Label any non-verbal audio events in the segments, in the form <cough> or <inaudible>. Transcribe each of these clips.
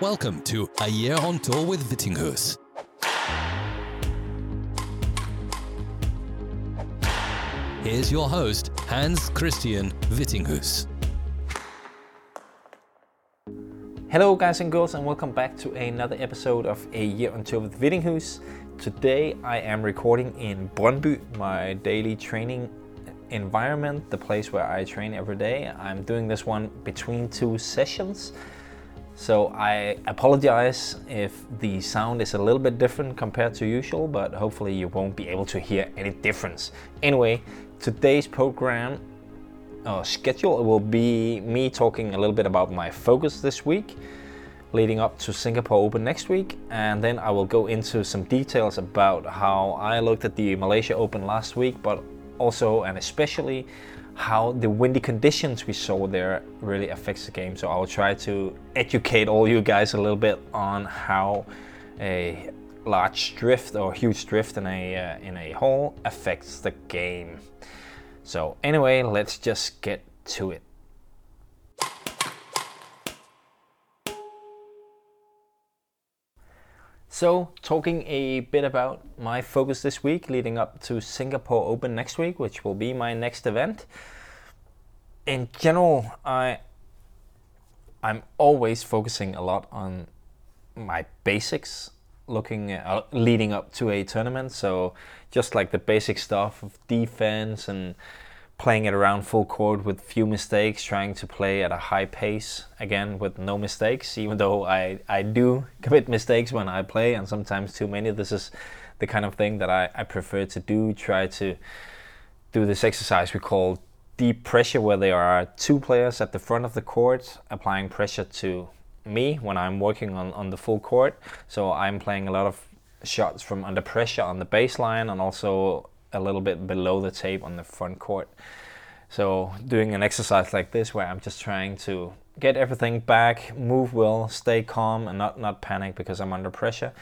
Welcome to A Year on Tour with Vittinghus. Here's your host, Hans Christian Vittinghus. Hello, guys and girls, and welcome back to another episode of A Year on Tour with Vittinghus. Today I am recording in Brøndby, my daily training environment, the place where I train every day. I'm doing this one between two sessions. So I apologize if the sound is a little bit different compared to usual, but hopefully you won't be able to hear any difference. Anyway, today's program uh, schedule will be me talking a little bit about my focus this week, leading up to Singapore Open next week, and then I will go into some details about how I looked at the Malaysia Open last week, but also and especially how the windy conditions we saw there really affects the game. So I'll try to educate all you guys a little bit on how a large drift or huge drift in a uh, in a hole affects the game. So anyway, let's just get to it. So, talking a bit about my focus this week leading up to Singapore Open next week, which will be my next event. In general, I I'm always focusing a lot on my basics looking at, uh, leading up to a tournament, so just like the basic stuff of defense and playing it around full court with few mistakes, trying to play at a high pace again with no mistakes. Even though I, I do <laughs> commit mistakes when I play and sometimes too many, this is the kind of thing that I, I prefer to do. Try to do this exercise we call deep pressure, where there are two players at the front of the court applying pressure to me when I'm working on, on the full court. So I'm playing a lot of shots from under pressure on the baseline and also a little bit below the tape on the front court. So doing an exercise like this where I'm just trying to get everything back, move well, stay calm, and not not panic because I'm under pressure.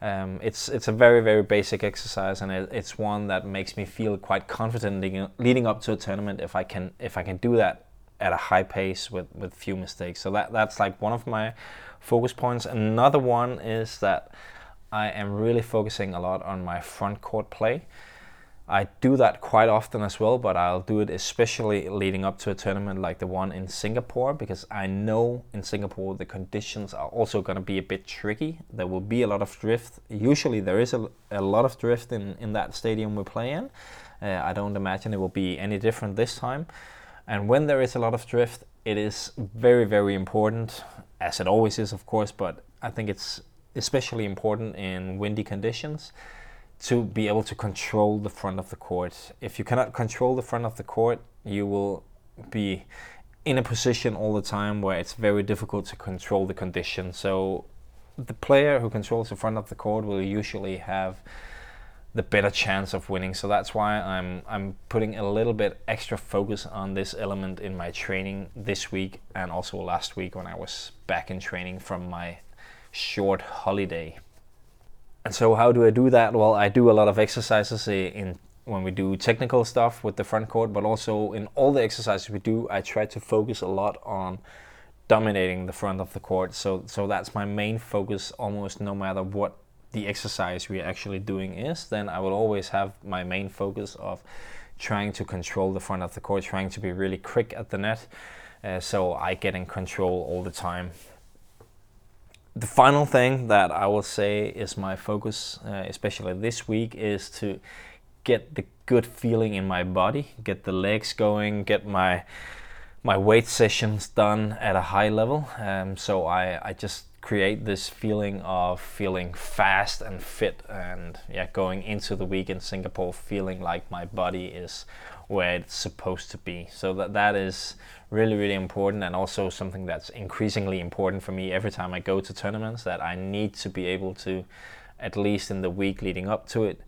Um, it's it's a very very basic exercise, and it, it's one that makes me feel quite confident leading, leading up to a tournament if I can if I can do that at a high pace with with few mistakes. So that that's like one of my focus points. Another one is that I am really focusing a lot on my front court play. I do that quite often as well, but I'll do it especially leading up to a tournament like the one in Singapore because I know in Singapore the conditions are also going to be a bit tricky. There will be a lot of drift. Usually there is a, a lot of drift in, in that stadium we play in. Uh, I don't imagine it will be any different this time. And when there is a lot of drift, it is very, very important, as it always is, of course, but I think it's especially important in windy conditions to be able to control the front of the court. If you cannot control the front of the court, you will be in a position all the time where it's very difficult to control the condition. So the player who controls the front of the court will usually have the better chance of winning. So that's why I'm I'm putting a little bit extra focus on this element in my training this week and also last week when I was back in training from my short holiday. And so how do I do that? Well, I do a lot of exercises in when we do technical stuff with the front court, but also in all the exercises we do, I try to focus a lot on dominating the front of the court. So so that's my main focus almost no matter what the exercise we are actually doing is, then I will always have my main focus of trying to control the front of the court, trying to be really quick at the net. Uh, so I get in control all the time the final thing that I will say is my focus, uh, especially this week, is to get the good feeling in my body, get the legs going, get my my weight sessions done at a high level. Um, so I, I just create this feeling of feeling fast and fit, and yeah, going into the week in Singapore feeling like my body is where it's supposed to be. So that that is really really important and also something that's increasingly important for me every time I go to tournaments that I need to be able to at least in the week leading up to it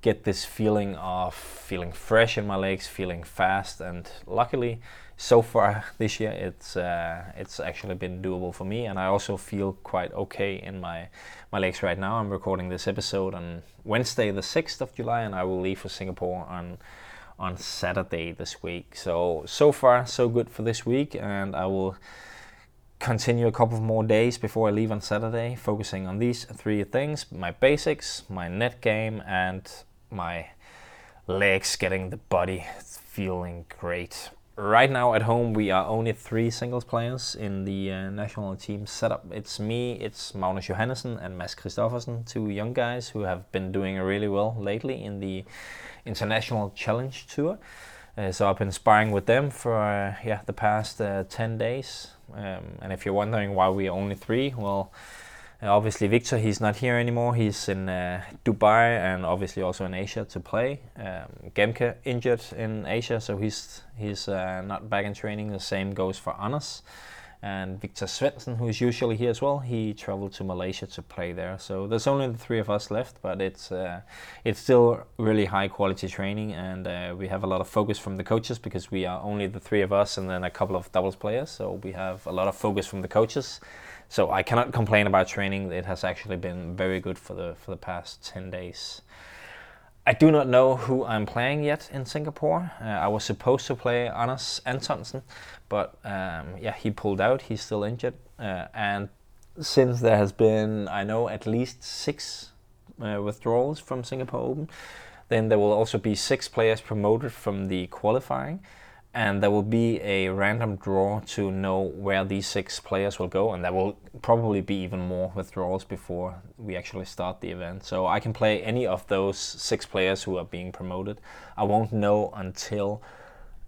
get this feeling of feeling fresh in my legs, feeling fast and luckily so far <laughs> this year it's uh, it's actually been doable for me and I also feel quite okay in my my legs right now. I'm recording this episode on Wednesday the 6th of July and I will leave for Singapore on on Saturday this week. So so far so good for this week, and I will continue a couple more days before I leave on Saturday, focusing on these three things my basics, my net game, and my legs getting the body feeling great. Right now at home, we are only three singles players in the uh, national team setup. It's me, it's Magnus Johannesen, and Mads Christophersen, two young guys who have been doing really well lately in the international challenge tour. Uh, so I've been sparring with them for uh, yeah the past uh, ten days. Um, and if you're wondering why we are only three, well, uh, obviously Victor he's not here anymore. He's in uh, Dubai and obviously also in Asia to play. Um, Gemke injured in Asia, so he's he's uh, not back in training. The same goes for Anas. and Victor Svendsen, who is usually here as well, he traveled to Malaysia to play there. So there's only the three of us left, but it's uh, it's still really high quality training, and uh, we have a lot of focus from the coaches because we are only the three of us and then a couple of doubles players. So we have a lot of focus from the coaches. So I cannot complain about training. It has actually been very good for the for the past ten days. I do not know who I'm playing yet in Singapore. Uh, I was supposed to play Anders Antonsen, but um, yeah, he pulled out. He's still injured, uh, and since there has been, I know, at least six uh, withdrawals from Singapore Open, then there will also be six players promoted from the qualifying and there will be a random draw to know where these six players will go and there will probably be even more withdrawals before we actually start the event. So i can play any of those six players who are being promoted. I won't know until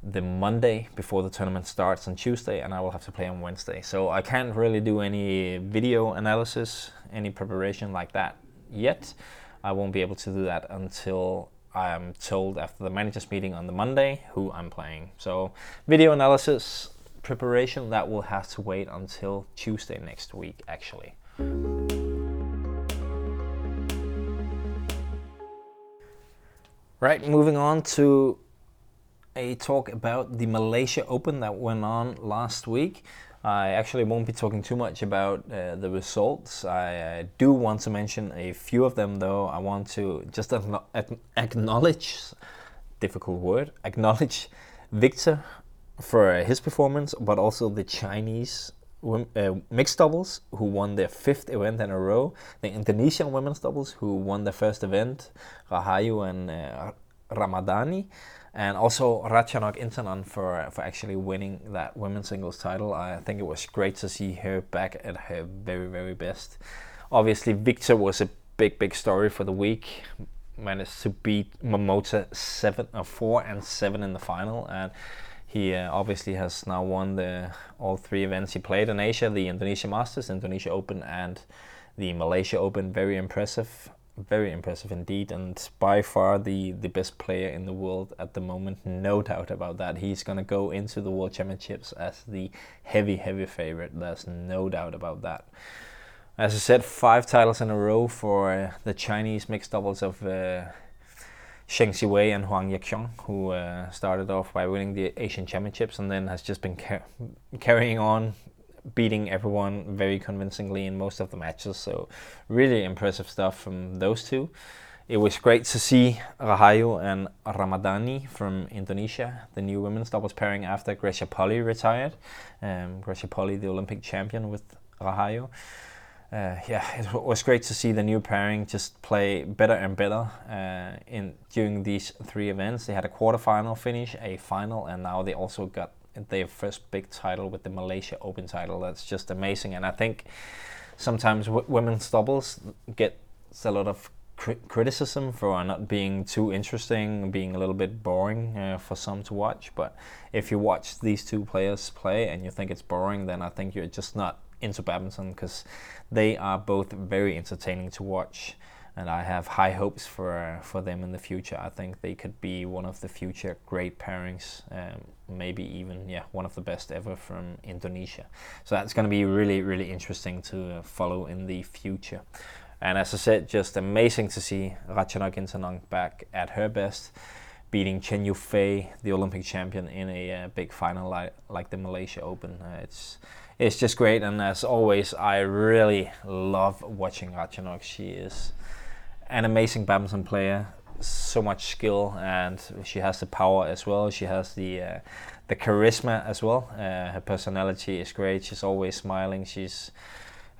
the monday before the tournament starts on tuesday and i will have to play on wednesday. So i can't really do any video analysis any preparation like that yet. I won't be able to do that until I am told after the managers meeting on the Monday who I'm playing. So video analysis preparation that will have to wait until Tuesday next week actually. Right, moving on to a talk about the Malaysia Open that went on last week. I actually won't be talking too much about uh, the results. I do want to mention a few of them, though. I want to just acknowledge, difficult word, acknowledge Victor for his performance, but also the Chinese uh, mixed doubles who won their fifth event in a row, the Indonesian women's doubles who won their first event, Rahayu and uh, Ramadhani and also Ratchanok Intanon for for actually winning that women's singles title. I think it was great to see her back at her very very best. Obviously, Victor was a big big story for the week. Managed to beat Momota seven or uh, four and seven in the final, and he uh, obviously has now won the all three events he played in Asia: the Indonesia Masters, Indonesia Open, and the Malaysia Open. Very impressive very impressive indeed, and by far the the best player in the world at the moment. No doubt about that. He's gonna go into the World Championships as the heavy heavy favorite. There's no doubt about that. As I said, five titles in a row for uh, the Chinese mixed doubles of. Uh, Zheng Siwei and Huang Yaqiong, who uh, started off by winning the Asian Championships and then has just been car- carrying on beating everyone very convincingly in most of the matches. So, really impressive stuff from those two. It was great to see Rahayu and Ramadhani from Indonesia, the new women's doubles pairing after Greysia Polii retired. Um, Polii, the Olympic champion with Rahayu. Uh, yeah, it was great to see the new pairing just play better and better uh, in during these three events. They had a quarterfinal finish, a final, and now they also got their first big title with the Malaysia Open title. That's just amazing, and I think sometimes w- women's doubles get a lot of cri- criticism for not being too interesting, being a little bit boring uh, for some to watch. But if you watch these two players play and you think it's boring, then I think you're just not into badminton because they are both very entertaining to watch and I have high hopes for for them in the future. I think they could be one of the future great pairings, um, maybe even yeah one of the best ever from Indonesia. So that's going to be really really interesting to follow in the future. And as I said, just amazing to see Ratchanok Intanon back at her best, beating Chen Yufei, the Olympic champion, in a uh, big final like, like the Malaysia Open. Uh, it's it's just great, and as always, I really love watching Ratchanok. She is an amazing badminton player. so much skill and she has the power as well. She has the uh, the charisma as well. Uh, her personality is great. She's always smiling. She's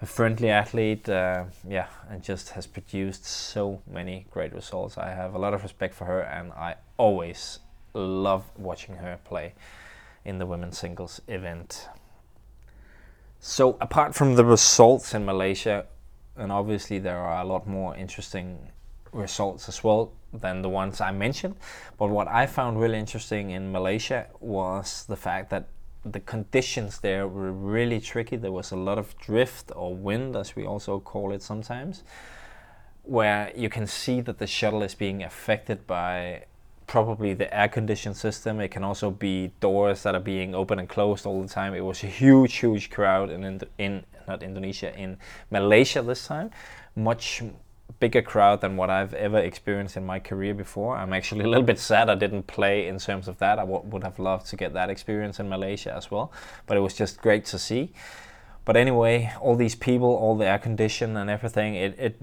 a friendly athlete. Uh, yeah, and just has produced so many great results. I have a lot of respect for her, and I always love watching her play in the women's singles event. So apart from the results in Malaysia, and obviously there are a lot more interesting results as well than the ones I mentioned. But what I found really interesting in Malaysia was the fact that the conditions there were really tricky. There was a lot of drift or wind, as we also call it sometimes, where you can see that the shuttle is being affected by probably the air conditioned system. It can also be doors that are being open and closed all the time. It was a huge, huge crowd in, in not Indonesia, in Malaysia this time. Much bigger crowd than what I've ever experienced in my career before. I'm actually a little bit sad I didn't play in terms of that. I w- would have loved to get that experience in Malaysia as well, but it was just great to see. But anyway, all these people, all the air condition and everything, it, it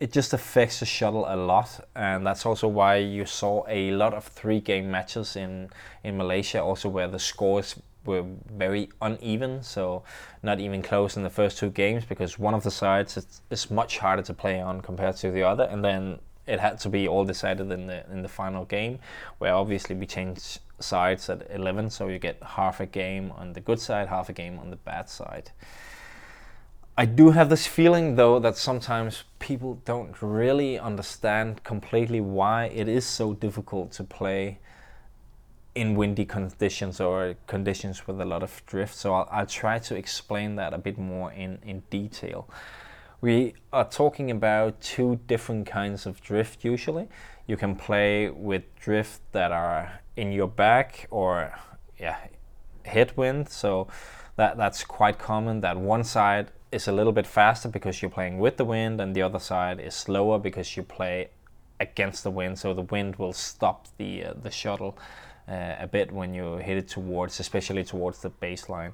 it just affects the shuttle a lot, and that's also why you saw a lot of three-game matches in in Malaysia, also where the scores were very uneven, so not even close in the first two games because one of the sides is, much harder to play on compared to the other, and then it had to be all decided in the in the final game, where obviously we changed sides at 11, so you get half a game on the good side, half a game on the bad side. I do have this feeling though that sometimes people don't really understand completely why it is so difficult to play in windy conditions or conditions with a lot of drift. So I'll, I'll, try to explain that a bit more in, in detail. We are talking about two different kinds of drift usually. You can play with drift that are in your back or yeah, headwind. So that, that's quite common that one side is a little bit faster because you're playing with the wind and the other side is slower because you play against the wind. So the wind will stop the, uh, the shuttle uh, a bit when you hit it towards, especially towards the baseline.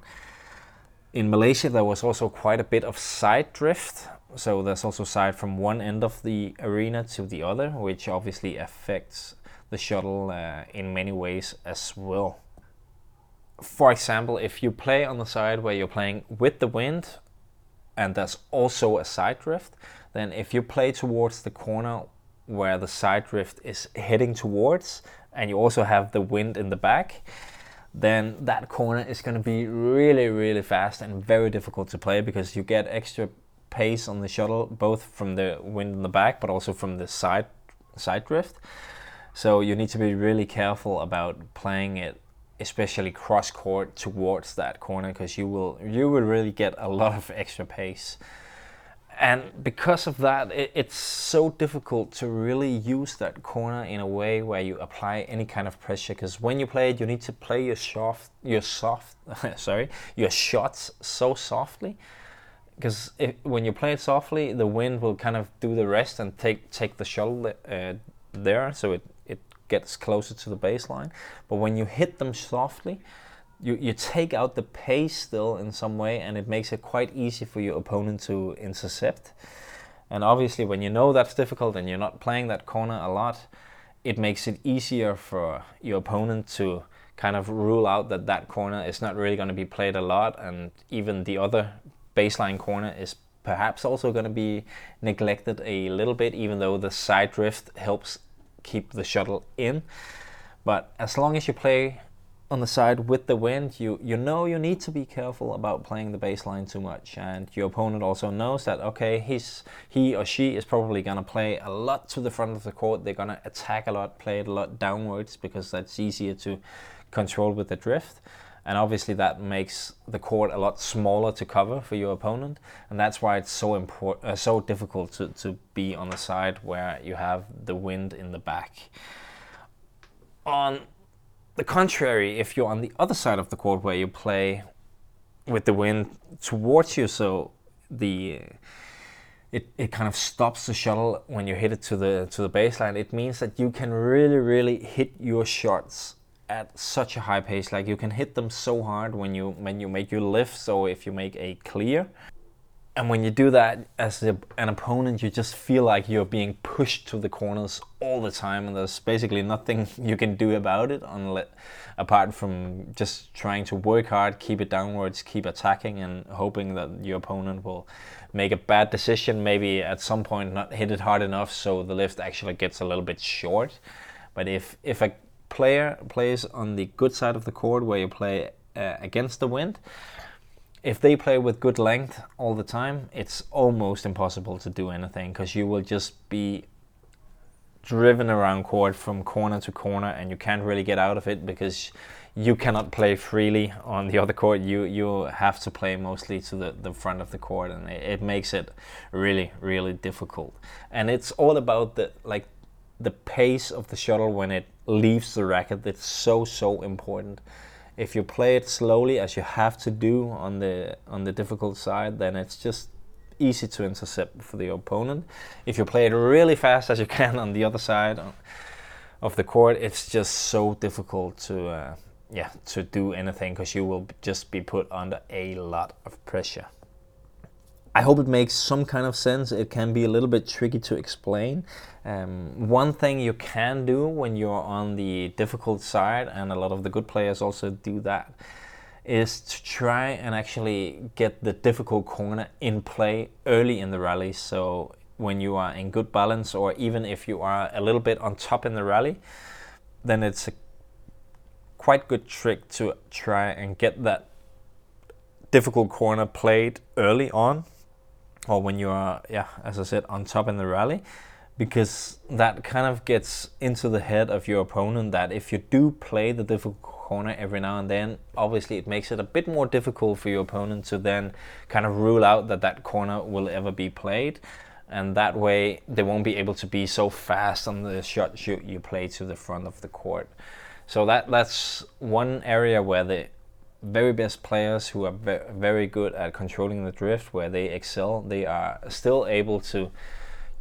In Malaysia, there was also quite a bit of side drift. So there's also side from one end of the arena to the other, which obviously affects the shuttle uh, in many ways as well. For example, if you play on the side where you're playing with the wind, and there's also a side drift, then if you play towards the corner where the side drift is heading towards, and you also have the wind in the back, then that corner is going to be really, really fast and very difficult to play because you get extra pace on the shuttle, both from the wind in the back, but also from the side side drift. So you need to be really careful about playing it, especially cross court towards that corner, because you will you will really get a lot of extra pace and because of that, it, it's so difficult to really use that corner in a way where you apply any kind of pressure. Because when you play it, you need to play your soft, your soft, <laughs> sorry, your shots so softly. Because when you play it softly, the wind will kind of do the rest and take take the shuttle uh, there, so it it gets closer to the baseline. But when you hit them softly, you, you take out the pace still in some way and it makes it quite easy for your opponent to intercept. And obviously, when you know that's difficult and you're not playing that corner a lot, it makes it easier for your opponent to kind of rule out that that corner is not really going to be played a lot, and even the other baseline corner is perhaps also going to be neglected a little bit, even though the side drift helps keep the shuttle in. But as long as you play on the side with the wind, you you know you need to be careful about playing the baseline too much, and your opponent also knows that okay, he's he or she is probably gonna play a lot to the front of the court. They're gonna attack a lot, play it a lot downwards because that's easier to control with the drift, and obviously that makes the court a lot smaller to cover for your opponent, and that's why it's so important, uh, so difficult to to be on the side where you have the wind in the back. On the contrary, if you're on the other side of the court where you play with the wind towards you, so the it, it kind of stops the shuttle when you hit it to the to the baseline. It means that you can really really hit your shots at such a high pace. Like you can hit them so hard when you when you make your lift. So if you make a clear, and when you do that as a, an opponent, you just feel like you're being pushed to the corners all the time, and there's basically nothing <laughs> you can do about it, unless, apart from just trying to work hard, keep it downwards, keep attacking, and hoping that your opponent will make a bad decision, maybe at some point not hit it hard enough, so the lift actually gets a little bit short. But if if a player plays on the good side of the court, where you play uh, against the wind, if they play with good length all the time, it's almost impossible to do anything because you will just be driven around court from corner to corner and you can't really get out of it because you cannot play freely on the other court. You you have to play mostly to the, the front of the court and it, it makes it really, really difficult. And it's all about the like the pace of the shuttle when it leaves the racket. It's so so important if you play it slowly as you have to do on the on the difficult side, then it's just easy to intercept for the opponent. If you play it really fast as you can on the other side of the court, it's just so difficult to uh, yeah to do anything because you will just be put under a lot of pressure. I hope it makes some kind of sense. It can be a little bit tricky to explain. Um, one thing you can do when you're on the difficult side, and a lot of the good players also do that, is to try and actually get the difficult corner in play early in the rally. So when you are in good balance, or even if you are a little bit on top in the rally, then it's a quite good trick to try and get that difficult corner played early on or when you are, yeah, as I said, on top in the rally, because that kind of gets into the head of your opponent that if you do play the difficult corner every now and then, obviously it makes it a bit more difficult for your opponent to then kind of rule out that that corner will ever be played. And that way they won't be able to be so fast on the shot shoot you play to the front of the court. So that that's one area where the very best players who are ve- very good at controlling the drift, where they excel, they are still able to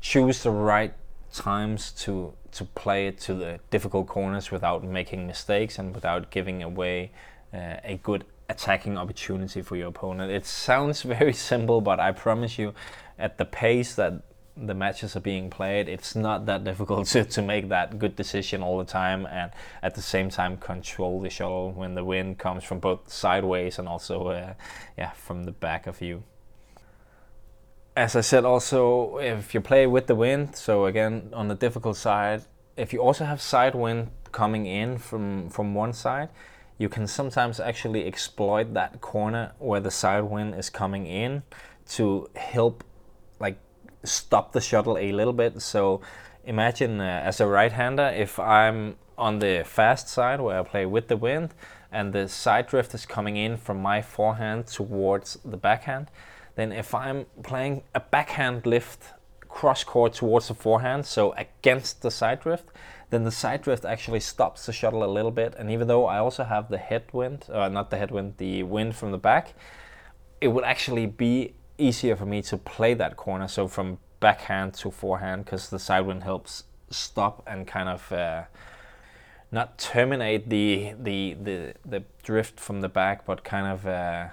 choose the right times to to play it to the difficult corners without making mistakes and without giving away uh, a good attacking opportunity for your opponent. It sounds <laughs> very simple, but I promise you, at the pace that the matches are being played, it's not that difficult <laughs> to, to make that good decision all the time and at the same time control the shuttle when the wind comes from both sideways and also uh, yeah from the back of you. As I said, also if you play with the wind, so again on the difficult side, if you also have side wind coming in from from one side, you can sometimes actually exploit that corner where the side wind is coming in to help like stop the shuttle a little bit. So imagine uh, as a right-hander, if I'm on the fast side where I play with the wind, and the side drift is coming in from my forehand towards the backhand, then if I'm playing a backhand lift cross court towards the forehand, so against the side drift, then the side drift actually stops the shuttle a little bit. And even though I also have the headwind, uh, not the headwind, the wind from the back, it would actually be easier for me to play that corner. So from backhand to forehand, because the side wind helps stop and kind of uh, not terminate the, the the the drift from the back, but kind of uh,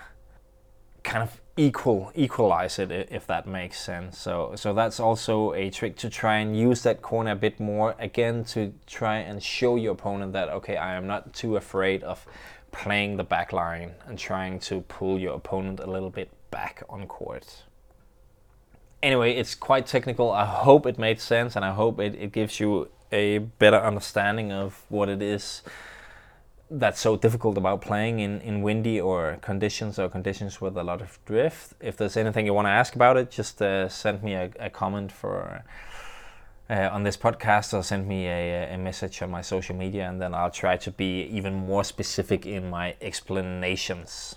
kind of equal equalize it if that makes sense. So so that's also a trick to try and use that corner a bit more again to try and show your opponent that okay I am not too afraid of playing the back line and trying to pull your opponent a little bit back on court. Anyway, it's quite technical. I hope it made sense and I hope it, it gives you a better understanding of what it is that's so difficult about playing in, in windy or conditions or conditions with a lot of drift. If there's anything you want to ask about it, just uh, send me a, a comment for uh, on this podcast or send me a, a message on my social media, and then I'll try to be even more specific in my explanations.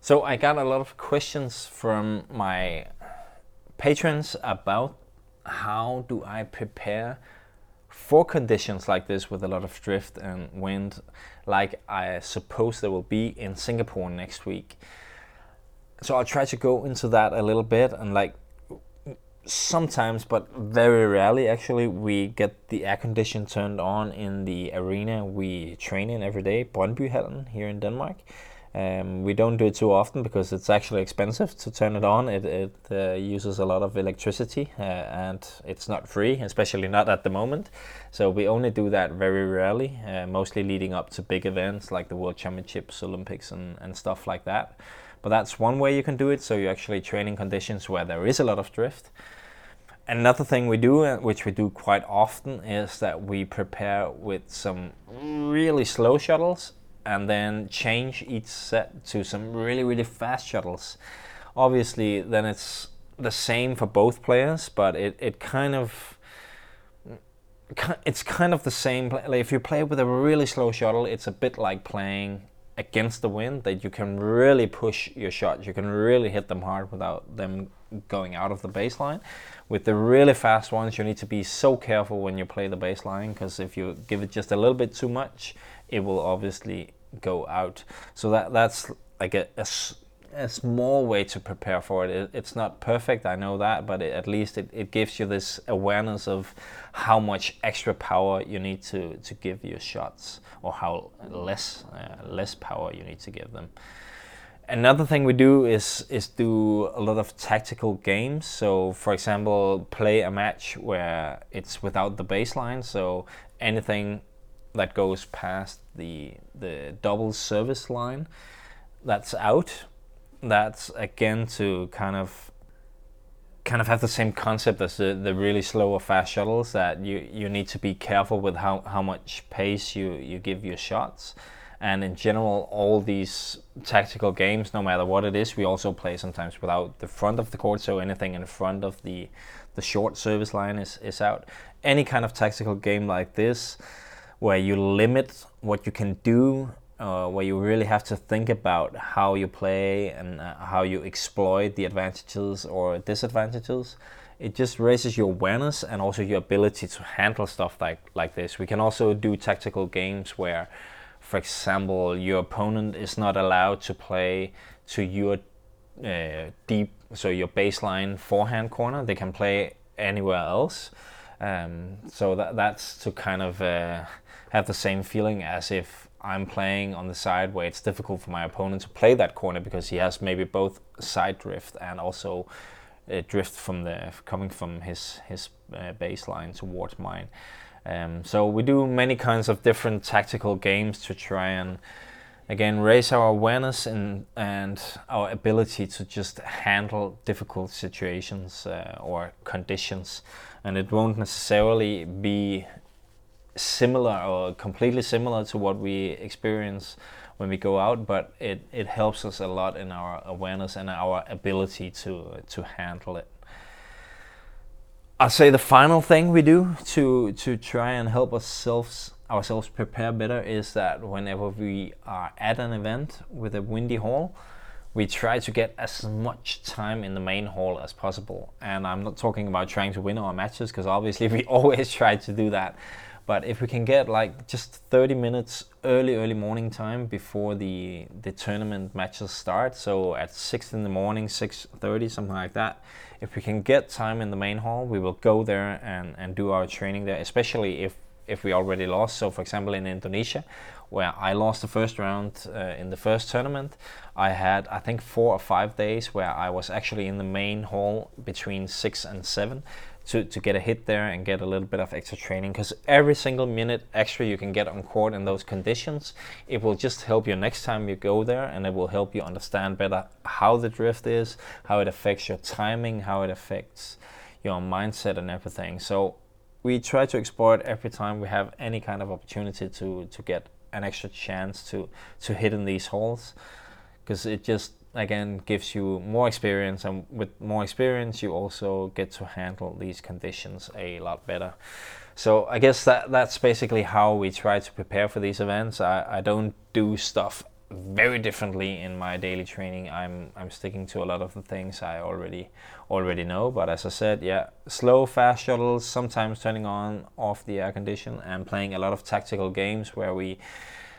So I got a lot of questions from my patrons about how do I prepare for conditions like this with a lot of drift and wind, like I suppose there will be in Singapore next week. So I'll try to go into that a little bit and like sometimes, but very rarely actually, we get the air condition turned on in the arena we train in every day, Brøndbyhallen here in Denmark. Um, we don't do it too often because it's actually expensive to turn it on. It, it uh, uses a lot of electricity uh, and it's not free, especially not at the moment. So we only do that very rarely, uh, mostly leading up to big events like the World Championships, Olympics, and, and stuff like that. But that's one way you can do it. So you're actually training conditions where there is a lot of drift. Another thing we do, uh, which we do quite often, is that we prepare with some really slow shuttles and then change each set to some really really fast shuttles. Obviously, then it's the same for both players, but it, it kind of it's kind of the same. Like if you play with a really slow shuttle, it's a bit like playing against the wind. That you can really push your shots. You can really hit them hard without them going out of the baseline. With the really fast ones, you need to be so careful when you play the baseline because if you give it just a little bit too much, it will obviously go out. So that that's like a, a, a small way to prepare for it. it. It's not perfect, I know that, but it, at least it, it gives you this awareness of how much extra power you need to, to give your shots or how less uh, less power you need to give them. Another thing we do is is do a lot of tactical games. So, for example, play a match where it's without the baseline. So anything that goes past the the double service line that's out that's again to kind of kind of have the same concept as the, the really slow or fast shuttles that you, you need to be careful with how, how much pace you, you give your shots. And in general all these tactical games no matter what it is we also play sometimes without the front of the court so anything in front of the the short service line is, is out. Any kind of tactical game like this where you limit what you can do, uh, where you really have to think about how you play and uh, how you exploit the advantages or disadvantages. It just raises your awareness and also your ability to handle stuff like, like this. We can also do tactical games where, for example, your opponent is not allowed to play to your uh, deep, so your baseline forehand corner. They can play anywhere else. Um, so that that's to kind of uh, have the same feeling as if I'm playing on the side where it's difficult for my opponent to play that corner because he has maybe both side drift and also uh, drift from the coming from his his uh, baseline towards mine. Um, so we do many kinds of different tactical games to try and again raise our awareness and and our ability to just handle difficult situations uh, or conditions and it won't necessarily be similar or completely similar to what we experience when we go out, but it, it helps us a lot in our awareness and our ability to to handle it. I'll say the final thing we do to to try and help ourselves ourselves prepare better is that whenever we are at an event with a windy hall, we try to get as much time in the main hall as possible. And I'm not talking about trying to win our matches because obviously we <laughs> always try to do that. But if we can get like just 30 minutes early, early morning time before the the tournament matches start, so at six in the morning, 6:30, something like that. If we can get time in the main hall, we will go there and, and do our training there. Especially if if we already lost. So, for example, in Indonesia, where I lost the first round uh, in the first tournament, I had I think four or five days where I was actually in the main hall between six and seven to, to get a hit there and get a little bit of extra training because every single minute extra you can get on court in those conditions it will just help you next time you go there and it will help you understand better how the drift is how it affects your timing how it affects your mindset and everything. So we try to explore it every time we have any kind of opportunity to to get an extra chance to to hit in these holes because it just again gives you more experience and with more experience you also get to handle these conditions a lot better. So i guess that that's basically how we try to prepare for these events. I, I don't do stuff very differently in my daily training. I'm i'm sticking to a lot of the things i already already know. But as i said yeah slow fast shuttles sometimes turning on off the air condition and playing a lot of tactical games where we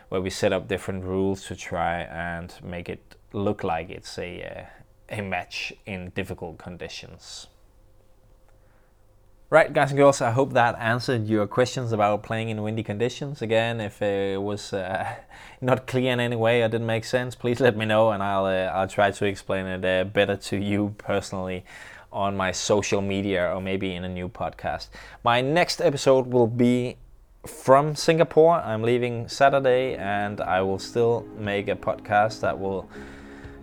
where we set up different rules to try and make it look like it's a uh, a match in difficult conditions. Right, guys and girls, I hope that answered your questions about playing in windy conditions. Again, if it was uh, <laughs> not clear in any way or didn't make sense, please let me know and I'll, uh, I'll try to explain it uh, better to you personally on my social media or maybe in a new podcast. My next episode will be from Singapore. I'm leaving Saturday and I will still make a podcast that will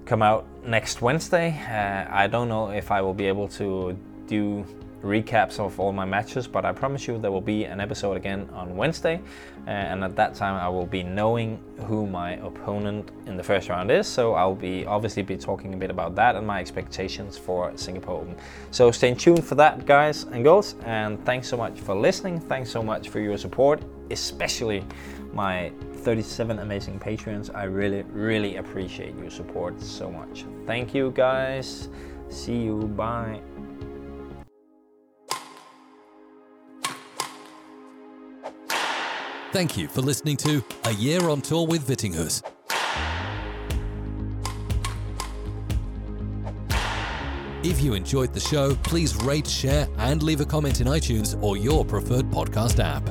come out next Wednesday. Uh, I don't know if I will be able to do recaps of all my matches, but I promise you there will be an episode again on Wednesday, uh, and at that time I will be knowing who my opponent in the first round is. So I'll be obviously be talking a bit about that and my expectations for Singapore Open. So stay tuned for that, guys and girls, and thanks so much for listening. Thanks so much for your support, especially my 37 amazing patrons. I really, really appreciate your support so much. Thank you, guys. See you. Bye. Thank you for listening to A Year on Tour with Vittinghus. If you enjoyed the show, please rate, share, and leave a comment in iTunes or your preferred podcast app.